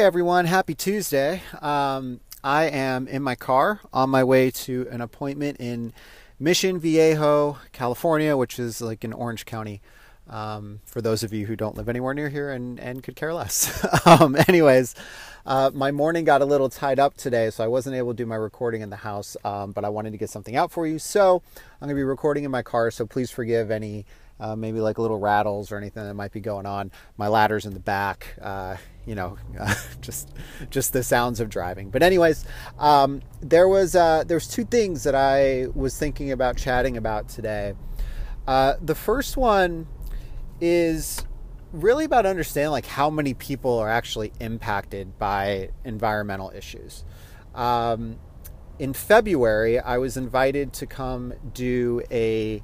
Hey everyone, happy Tuesday. Um, I am in my car on my way to an appointment in Mission Viejo, California, which is like in Orange County. Um, for those of you who don't live anywhere near here and, and could care less. um, anyways, uh, my morning got a little tied up today, so I wasn't able to do my recording in the house, um, but I wanted to get something out for you. So I'm going to be recording in my car, so please forgive any uh, maybe like little rattles or anything that might be going on. My ladder's in the back. Uh, you know, uh, just just the sounds of driving. But anyways, um, there was uh, there's two things that I was thinking about chatting about today. Uh, the first one is really about understanding like how many people are actually impacted by environmental issues. Um, in February, I was invited to come do a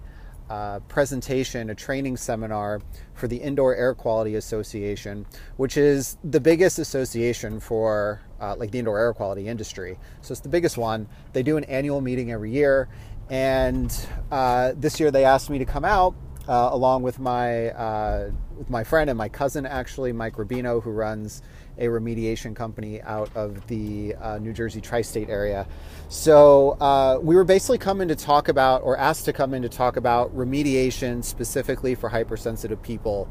uh, presentation, a training seminar for the Indoor Air Quality Association, which is the biggest association for uh, like the indoor air quality industry. So it's the biggest one. They do an annual meeting every year, and uh, this year they asked me to come out uh, along with my uh, with my friend and my cousin, actually, Mike Rubino, who runs a remediation company out of the uh, New Jersey tri state area. So uh, we were basically coming to talk about, or asked to come in to talk about remediation specifically for hypersensitive people.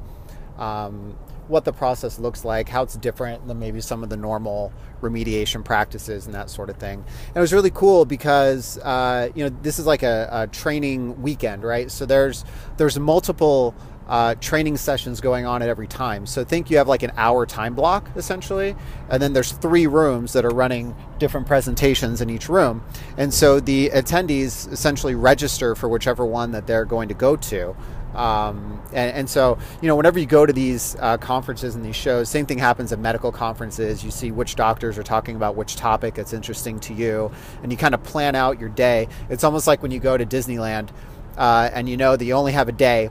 Um, what the process looks like, how it's different than maybe some of the normal remediation practices and that sort of thing. And it was really cool because uh, you know this is like a, a, training weekend, right? So there's there's multiple uh, training sessions going on at every time. So think you have like an hour time block essentially, and then there's three rooms that are running different presentations in each room. And so the attendees essentially register for whichever one that they're going to go to. Um, and, and, so, you know, whenever you go to these uh, conferences and these shows, same thing happens at medical conferences. You see which doctors are talking about which topic that's interesting to you, and you kind of plan out your day. It's almost like when you go to Disneyland uh, and you know that you only have a day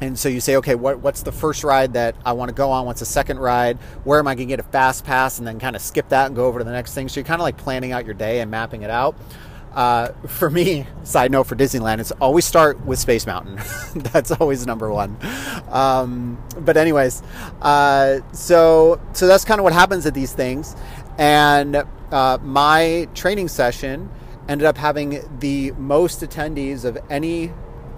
and so you say, okay, what, what's the first ride that I want to go on? What's the second ride? Where am I going to get a fast pass? And then kind of skip that and go over to the next thing. So you're kind of like planning out your day and mapping it out. Uh, for me, side note for Disneyland, it's always start with Space Mountain. that's always number one. Um, but anyways, uh, so so that's kind of what happens at these things. And uh, my training session ended up having the most attendees of any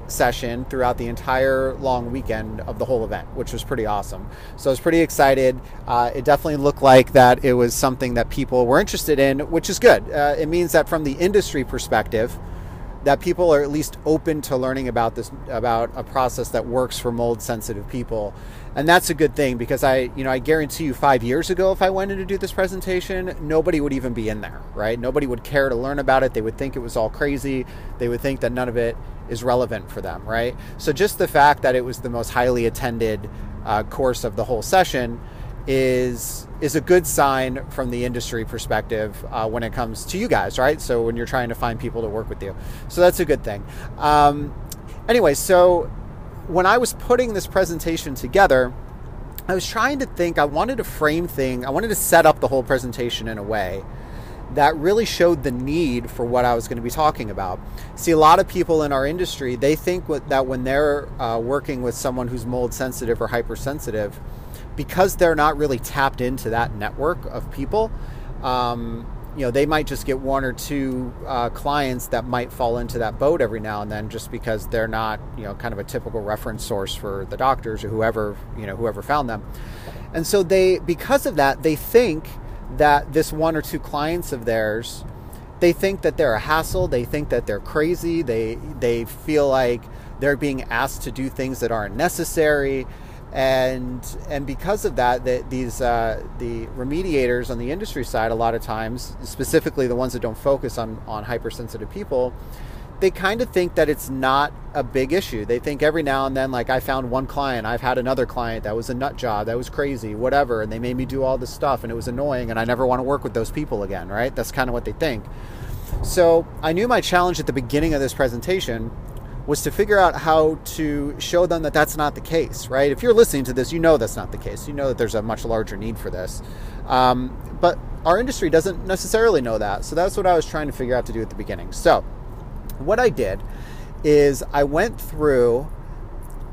session throughout the entire long weekend of the whole event, which was pretty awesome. So I was pretty excited. Uh, it definitely looked like that it was something that people were interested in, which is good. Uh, it means that from the industry perspective, that people are at least open to learning about this about a process that works for mold sensitive people and that's a good thing because i you know i guarantee you five years ago if i wanted to do this presentation nobody would even be in there right nobody would care to learn about it they would think it was all crazy they would think that none of it is relevant for them, right? So just the fact that it was the most highly attended uh, course of the whole session is is a good sign from the industry perspective uh, when it comes to you guys, right? So when you're trying to find people to work with you, so that's a good thing. Um, anyway, so when I was putting this presentation together. I was trying to think, I wanted to frame thing, I wanted to set up the whole presentation in a way that really showed the need for what I was going to be talking about. See, a lot of people in our industry, they think that when they're uh, working with someone who's mold sensitive or hypersensitive, because they're not really tapped into that network of people, um, you know, they might just get one or two uh, clients that might fall into that boat every now and then, just because they're not, you know, kind of a typical reference source for the doctors or whoever, you know, whoever found them. And so they, because of that, they think that this one or two clients of theirs they think that they're a hassle they think that they're crazy they they feel like they're being asked to do things that aren't necessary. And and because of that that these uh, the remediators on the industry side a lot of times specifically the ones that don't focus on on hypersensitive people they kind of think that it's not a big issue. They think every now and then, like, I found one client, I've had another client that was a nut job, that was crazy, whatever, and they made me do all this stuff and it was annoying and I never want to work with those people again, right? That's kind of what they think. So I knew my challenge at the beginning of this presentation was to figure out how to show them that that's not the case, right? If you're listening to this, you know that's not the case. You know that there's a much larger need for this. Um, but our industry doesn't necessarily know that. So that's what I was trying to figure out to do at the beginning. So what I did is I went through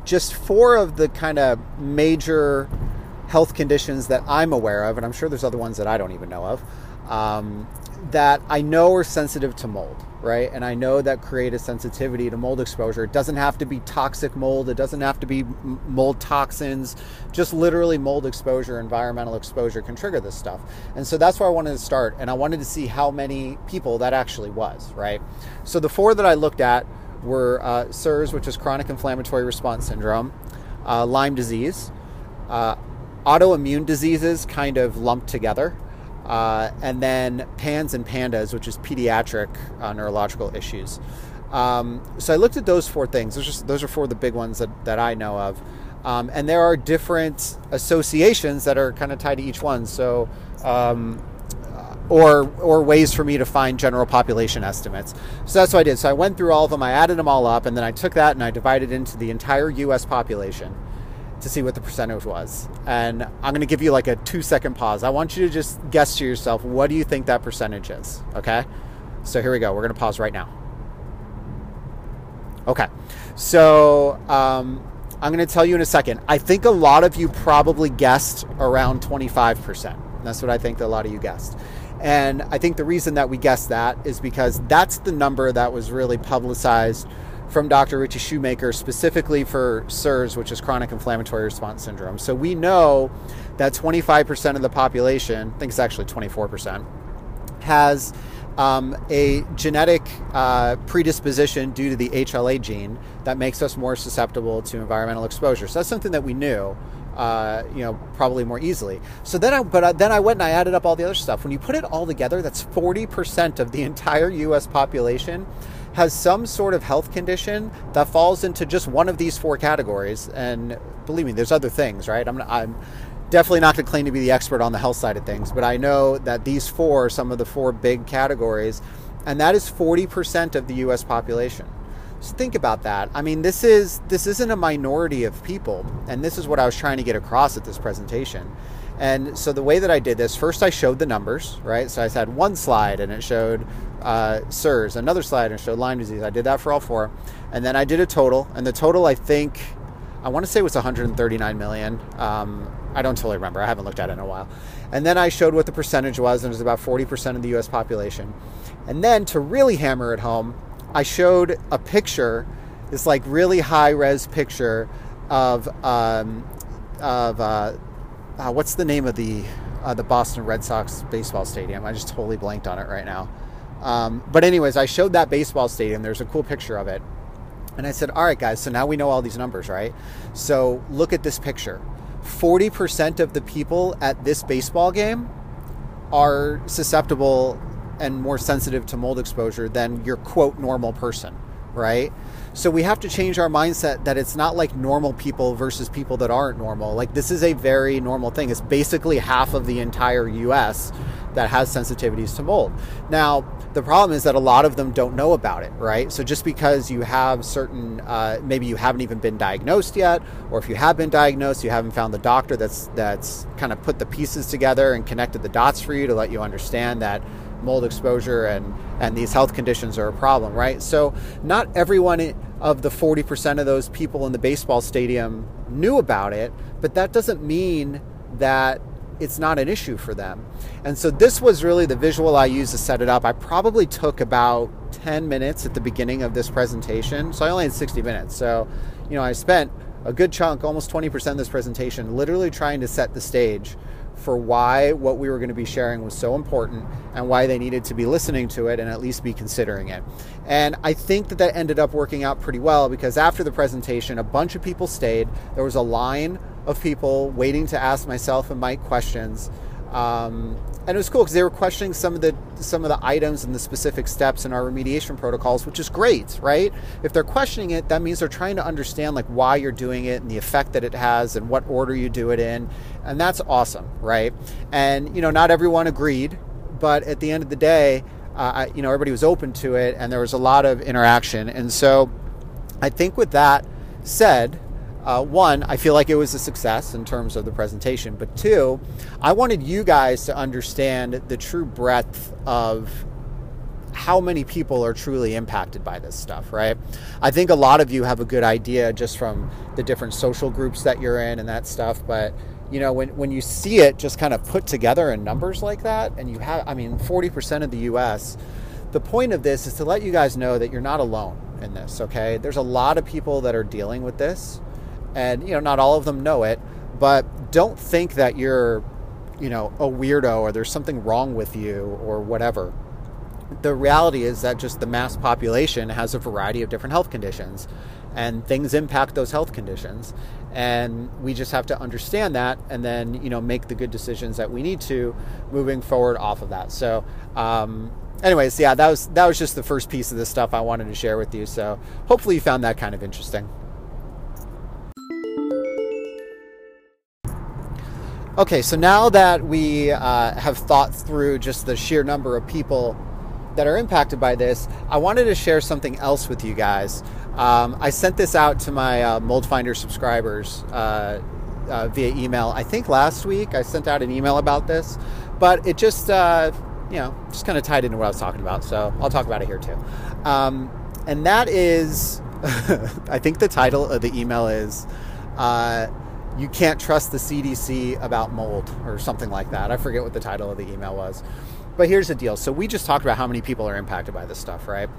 just four of the kind of major health conditions that I'm aware of, and I'm sure there's other ones that I don't even know of, um, that I know are sensitive to mold, right? And I know that create a sensitivity to mold exposure. It doesn't have to be toxic mold, it doesn't have to be mold toxins, just literally mold exposure, environmental exposure can trigger this stuff. And so that's where I wanted to start. And I wanted to see how many people that actually was, right? So the four that I looked at were uh, CIRS, which is chronic inflammatory response syndrome, uh, Lyme disease, uh, autoimmune diseases kind of lumped together. Uh, and then PANS and PANDAS, which is pediatric uh, neurological issues. Um, so I looked at those four things. Those are, those are four of the big ones that, that I know of. Um, and there are different associations that are kind of tied to each one. So, um, or or ways for me to find general population estimates. So that's what I did. So I went through all of them. I added them all up, and then I took that and I divided into the entire U.S. population to see what the percentage was. And I'm going to give you like a two second pause. I want you to just guess to yourself, what do you think that percentage is? Okay. So here we go. We're going to pause right now. Okay. So um, I'm going to tell you in a second. I think a lot of you probably guessed around 25%. That's what I think a lot of you guessed. And I think the reason that we guessed that is because that's the number that was really publicized from Dr. Ritchie Shoemaker specifically for CIRS, which is chronic inflammatory response syndrome. So we know that 25% of the population, I think it's actually 24%, has um, a genetic uh, predisposition due to the HLA gene that makes us more susceptible to environmental exposure. So that's something that we knew. Uh, you know, probably more easily. So then I, but then I went and I added up all the other stuff. When you put it all together, that's 40% of the entire U.S. population has some sort of health condition that falls into just one of these four categories. And believe me, there's other things, right? I'm, I'm definitely not going to claim to be the expert on the health side of things, but I know that these four are some of the four big categories, and that is 40% of the U.S. population. So think about that. I mean, this is this isn't a minority of people, and this is what I was trying to get across at this presentation. And so the way that I did this, first I showed the numbers, right? So I had one slide and it showed uh, CIRS, another slide and it showed Lyme disease. I did that for all four. And then I did a total, and the total I think, I want to say was 139 million. Um, I don't totally remember. I haven't looked at it in a while. And then I showed what the percentage was, and it was about 40% of the US population. And then to really hammer it home, I showed a picture, this like really high res picture of, um, of, uh, uh, what's the name of the uh, the Boston Red Sox baseball stadium? I just totally blanked on it right now. Um, but anyways, I showed that baseball stadium. There's a cool picture of it, and I said, "All right, guys. So now we know all these numbers, right? So look at this picture. Forty percent of the people at this baseball game are susceptible and more sensitive to mold exposure than your quote normal person, right? So we have to change our mindset that it's not like normal people versus people that aren't normal. Like this is a very normal thing. It's basically half of the entire US that has sensitivities to mold. Now, the problem is that a lot of them don't know about it, right? So just because you have certain, uh, maybe you haven't even been diagnosed yet, or if you have been diagnosed, you haven't found the doctor that's that's kind of put the pieces together and connected the dots for you to let you understand that mold exposure and, and these health conditions are a problem, right? So, not everyone of the 40% of those people in the baseball stadium knew about it, but that doesn't mean that it's not an issue for them. And so, this was really the visual I used to set it up. I probably took about 10 minutes at the beginning of this presentation. So, I only had 60 minutes. So, you know, I spent a good chunk, almost 20% of this presentation, literally trying to set the stage for why what we were going to be sharing was so important and why they needed to be listening to it and at least be considering it. And I think that that ended up working out pretty well because after the presentation, a bunch of people stayed. There was a line of people waiting to ask myself and Mike questions. Um, and it was cool because they were questioning some of the some of the items and the specific steps in our remediation protocols, which is great, right? If they're questioning it, that means they're trying to understand like why you're doing it and the effect that it has and what order you do it in, and that's awesome, right? And you know, not everyone agreed, but at the end of the day, uh, you know, everybody was open to it, and there was a lot of interaction, and so I think with that said, uh, one, I feel like it was a success in terms of the presentation, but two, I wanted you guys to understand the true breadth of how many people are truly impacted by this stuff, right? I think a lot of you have a good idea just from the different social groups that you're in and that stuff, but you know, when, when you see it just kind of put together in numbers like that, and you have, I mean, 40% of the US, the point of this is to let you guys know that you're not alone in this, okay? There's a lot of people that are dealing with this and you know not all of them know it but don't think that you're you know a weirdo or there's something wrong with you or whatever. The reality is that just the mass population has a variety of different health conditions and things impact those health conditions and we just have to understand that and then you know make the good decisions that we need to moving forward off of that. So um, anyways yeah that was that was just the first piece of the stuff i wanted to share with you. So hopefully you found that kind of interesting Okay, so now that we uh, have thought through just the sheer number of people that are impacted by this, I wanted to share something else with you guys. Um, I sent this out to my uh, Mold Finder subscribers uh, uh via email. I think last week I sent out an email about this, but it just, uh, you know, just kind of tied into what I was talking about. So I'll talk about it here too. Um, and that is, I think the title of the email is uh, you can't trust the CDC about mold or something like that. I forget what the title of the email was. But here's the deal. So we just talked about how many people are impacted by this stuff, right?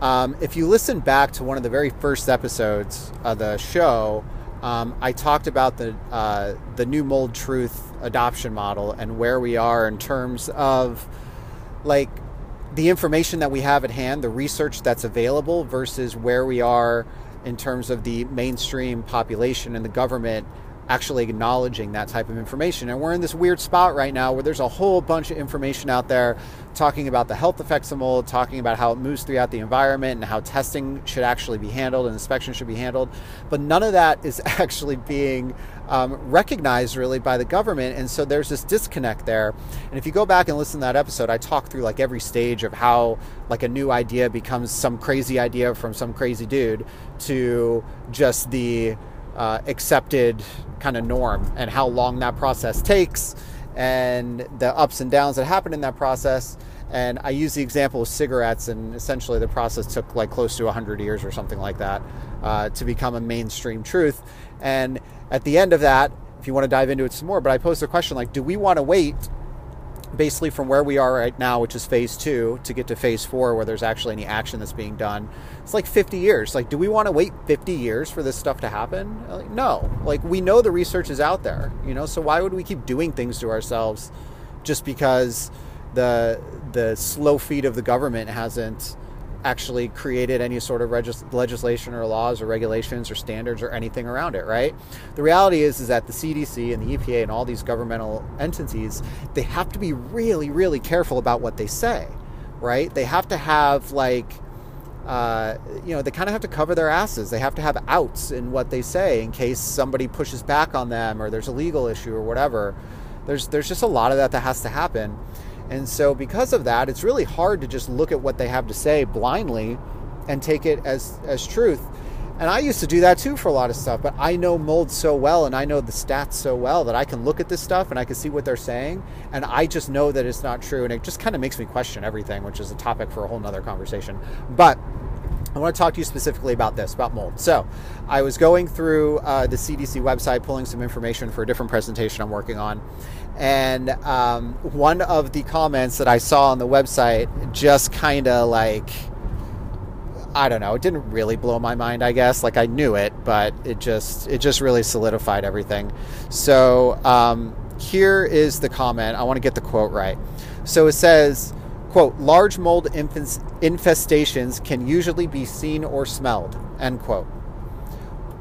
Um, if you listen back to one of the very first episodes of the show, um, I talked about the uh, the new mold truth adoption model and where we are in terms of like the information that we have at hand, the research that's available versus where we are in terms of the mainstream population and the government actually acknowledging that type of information. And we're in this weird spot right now where there's a whole bunch of information out there talking about the health effects of mold, talking about how it moves throughout the environment and how testing should actually be handled and inspection should be handled. But none of that is actually being um, recognized really by the government. And so there's this disconnect there. And if you go back and listen to that episode, I talk through like every stage of how like a new idea becomes some crazy idea from some crazy dude to just the uh, accepted kind of norm and how long that process takes and the ups and downs that happen in that process. And I use the example of cigarettes, and essentially the process took like close to 100 years or something like that uh, to become a mainstream truth. And at the end of that, if you want to dive into it some more, but I posed a question like, do we want to wait basically from where we are right now, which is phase two, to get to phase four, where there's actually any action that's being done, it's like 50 years. Like, do we want to wait 50 years for this stuff to happen? Like, no. Like, we know the research is out there, you know, so why would we keep doing things to ourselves just because the the slow feet of the government hasn't actually created any sort of regis- legislation or laws or regulations or standards or anything around it, right? The reality is is that the CDC and the EPA and all these governmental entities, they have to be really really careful about what they say, right? They have to have like uh, you know, they kind of have to cover their asses. They have to have outs in what they say in case somebody pushes back on them or there's a legal issue or whatever. There's there's just a lot of that that has to happen. And so, because of that, it's really hard to just look at what they have to say blindly and take it as, as truth. And I used to do that too for a lot of stuff, but I know mold so well and I know the stats so well that I can look at this stuff and I can see what they're saying and I just know that it's not true. And it just kind of makes me question everything, which is a topic for a whole nother conversation. But I want to talk to you specifically about this, about mold. So, I was going through uh, the CDC website, pulling some information for a different presentation I'm working on, and um, one of the comments that I saw on the website just kind of like, I don't know, it didn't really blow my mind. I guess like I knew it, but it just it just really solidified everything. So um, here is the comment. I want to get the quote right. So it says quote, large mold infestations can usually be seen or smelled, end quote.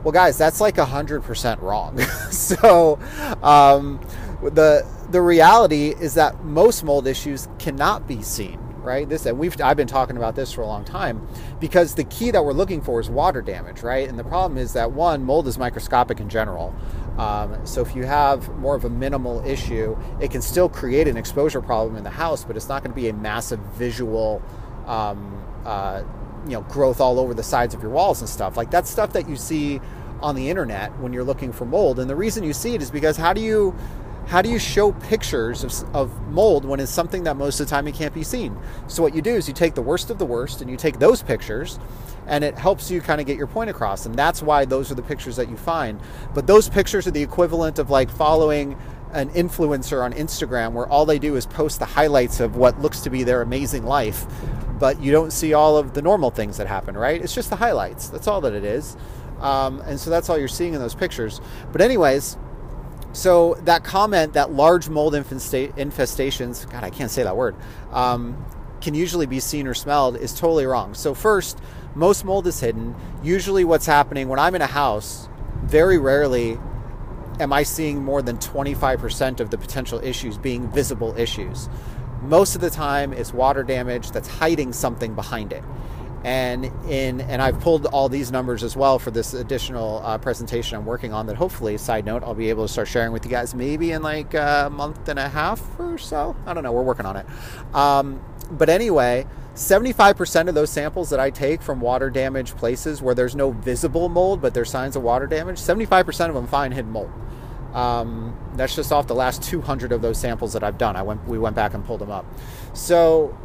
Well, guys, that's like 100% wrong. so, um, the the reality is that most mold issues cannot be seen right? This and we've I've been talking about this for a long time because the key that we're looking for is water damage, right? And the problem is that one, mold is microscopic in general. Um, so if you have more of a minimal issue, it can still create an exposure problem in the house, but it's not going to be a massive visual, um, uh, you know, growth all over the sides of your walls and stuff. Like that's stuff that you see on the internet when you're looking for mold. And the reason you see it is because how do you how do you show pictures of, of, mold when it's something that most of the time it can't be seen? So what you do is you take the worst of the worst and you take those pictures and it helps you kind of get your point across. And that's why those are the pictures that you find. But those pictures are the equivalent of like following an influencer on Instagram where all they do is post the highlights of what looks to be their amazing life, but you don't see all of the normal things that happen, right? It's just the highlights. That's all that it is. Um, and so that's all you're seeing in those pictures. But, anyways, so that comment that large mold infestations, God, I can't say that word, um, can usually be seen or smelled is totally wrong. So first, most mold is hidden. Usually, what's happening when I'm in a house, very rarely am I seeing more than 25% of the potential issues being visible issues. Most of the time, it's water damage that's hiding something behind it and in and I've pulled all these numbers as well for this additional uh, presentation I'm working on. That hopefully, side note, I'll be able to start sharing with you guys maybe in like a month and a half or so. I don't know. We're working on it. Um, but anyway. 75% of those samples that I take from water damaged places where there's no visible mold, but there's signs of water damage, 75% of them find hidden mold. Um, that's just off the last 200 of those samples that I've done. I went, we went back and pulled them up. So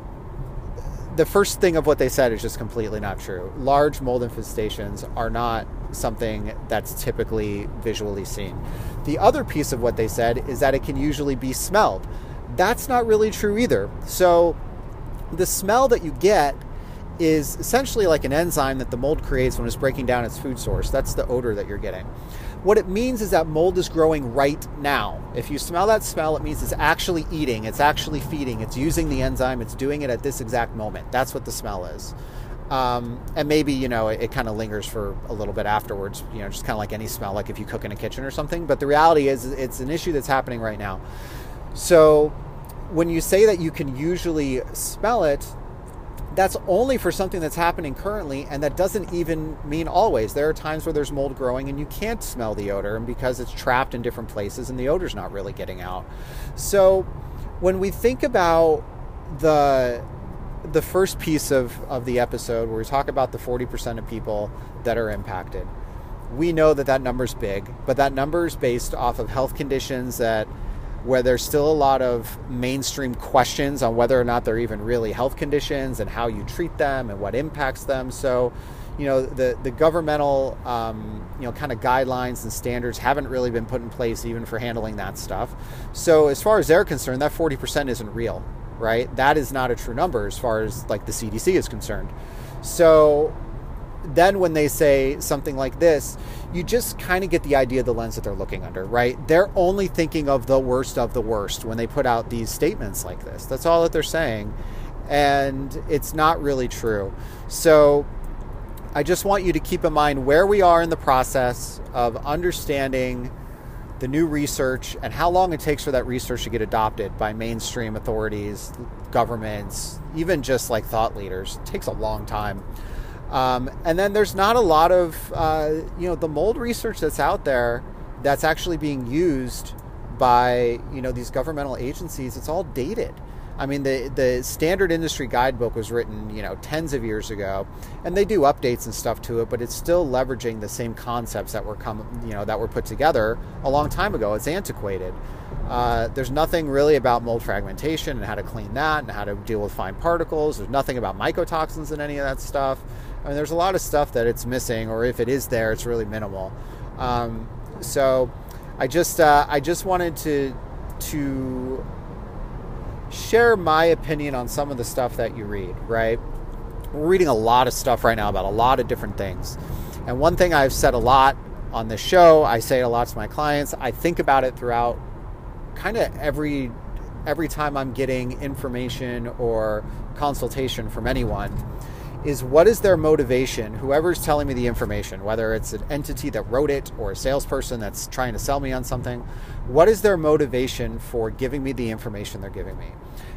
the first thing of what they said is just completely not true. Large mold infestations are not something that's typically visually seen. The other piece of what they said is that it can usually be smelled. That's not really true either. So the smell that you get is essentially like an enzyme that the mold creates when it's breaking down its food source. That's the odor that you're getting. What it means is that mold is growing right now. If you smell that smell, it means it's actually eating, it's actually feeding, it's using the enzyme, it's doing it at this exact moment. That's what the smell is. Um, and maybe you know it, it kind of lingers for a little bit afterwards you know just kind of like any smell like if you cook in a kitchen or something but the reality is it's an issue that's happening right now so when you say that you can usually smell it that's only for something that's happening currently, and that doesn't even mean always. There are times where there's mold growing and you can't smell the odor, and because it's trapped in different places and the odor's not really getting out. So when we think about the the first piece of, of the episode where we talk about the 40% of people that are impacted, we know that that number's big, but that number is based off of health conditions that where there's still a lot of mainstream questions on whether or not they're even really health conditions and how you treat them and what impacts them. So, you know, the the governmental, um, you know, kind of guidelines and standards haven't really been put in place even for handling that stuff. So, as far as they're concerned, that 40% isn't real, right? That is not a true number as far as like the CDC is concerned. So, then when they say something like this, you just kind of get the idea of the lens that they're looking under, right? They're only thinking of the worst of the worst when they put out these statements like this. That's all that they're saying. And it's not really true. So I just want you to keep in mind where we are in the process of understanding the new research and how long it takes for that research to get adopted by mainstream authorities, governments, even just like thought leaders. It takes a long time. Um, and then there's not a lot of, uh, you know, the mold research that's out there that's actually being used by, you know, these governmental agencies. It's all dated. I mean, the the standard industry guidebook was written, you know, tens of years ago, and they do updates and stuff to it, but it's still leveraging the same concepts that were come, you know, that were put together a long time ago. It's antiquated. Uh, there's nothing really about mold fragmentation and how to clean that and how to deal with fine particles. There's nothing about mycotoxins and any of that stuff. I mean, there's a lot of stuff that it's missing, or if it is there, it's really minimal. Um, so, I just uh, I just wanted to to share my opinion on some of the stuff that you read. Right, we're reading a lot of stuff right now about a lot of different things, and one thing I've said a lot on this show, I say it a lot to my clients. I think about it throughout kind of every every time I'm getting information or consultation from anyone is what is their motivation? Whoever's telling me the information, whether it's an entity that wrote it or a salesperson that's trying to sell me on something, what is their motivation for giving me the information they're giving me?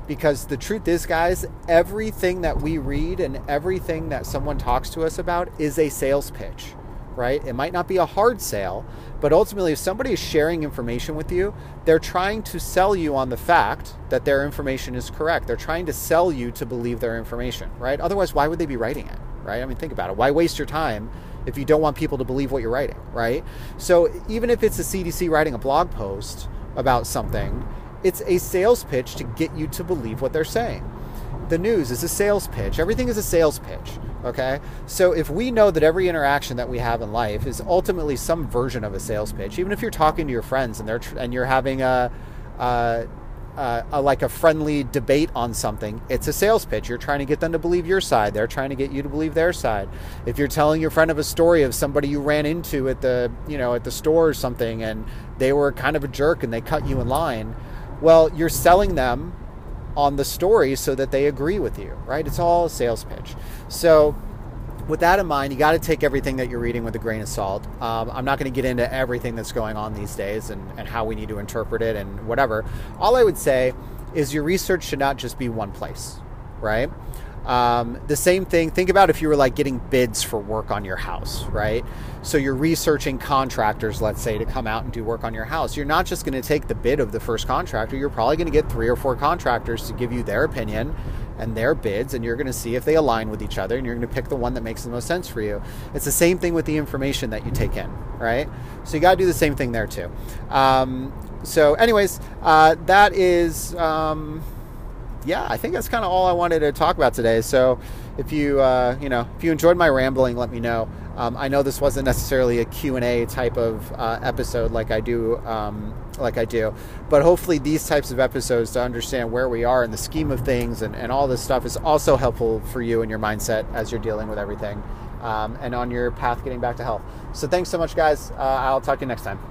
Because the truth is, guys, everything that we read and everything that someone talks to us about is a sales pitch right? It might not be a hard sale, but ultimately, if somebody is sharing information with you, they're trying to sell you on the fact that their information is correct. They're trying to sell you to believe their information, right? Otherwise, why would they be writing it, right? I mean, think about it. Why waste your time if you don't want people to believe what you're writing, right? So even if it's a CDC writing a blog post about something, it's a sales pitch to get you to believe what they're saying. The news is a sales pitch. Everything is a sales pitch Okay. So if we know that every interaction that we have in life is ultimately some version of a sales pitch, even if you're talking to your friends and they're tr- and you're having a, a, a, a, like a friendly debate on something, it's a sales pitch. You're trying to get them to believe your side. They're trying to get you to believe their side. If you're telling your friend of a story of somebody you ran into at the you know at the store or something, and they were kind of a jerk and they cut you in line, well, you're selling them on the story so that they agree with you, right? It's all a sales pitch. So, with that in mind, you got to take everything that you're reading with a grain of salt. Um, I'm not going to get into everything that's going on these days and, and how we need to interpret it and whatever. All I would say is your research should not just be one place, right? Um, the same thing, think about if you were like getting bids for work on your house, right? So you're researching contractors, let's say, to come out and do work on your house. You're not just going to take the bid of the first contractor, you're probably going to get three or four contractors to give you their opinion and their bids, and you're going to see if they align with each other, and you're going to pick the one that makes the most sense for you. It's the same thing with the information that you take in, right? So you got to do the same thing there too. Um, so, anyways, uh, that is. Um, yeah, I think that's kind of all I wanted to talk about today. So, if you uh, you know if you enjoyed my rambling, let me know. Um, I know this wasn't necessarily a Q and A type of uh, episode like I do um, like I do, but hopefully these types of episodes to understand where we are in the scheme of things and, and all this stuff is also helpful for you and your mindset as you're dealing with everything um, and on your path getting back to health. So thanks so much, guys. Uh, I'll talk to you next time.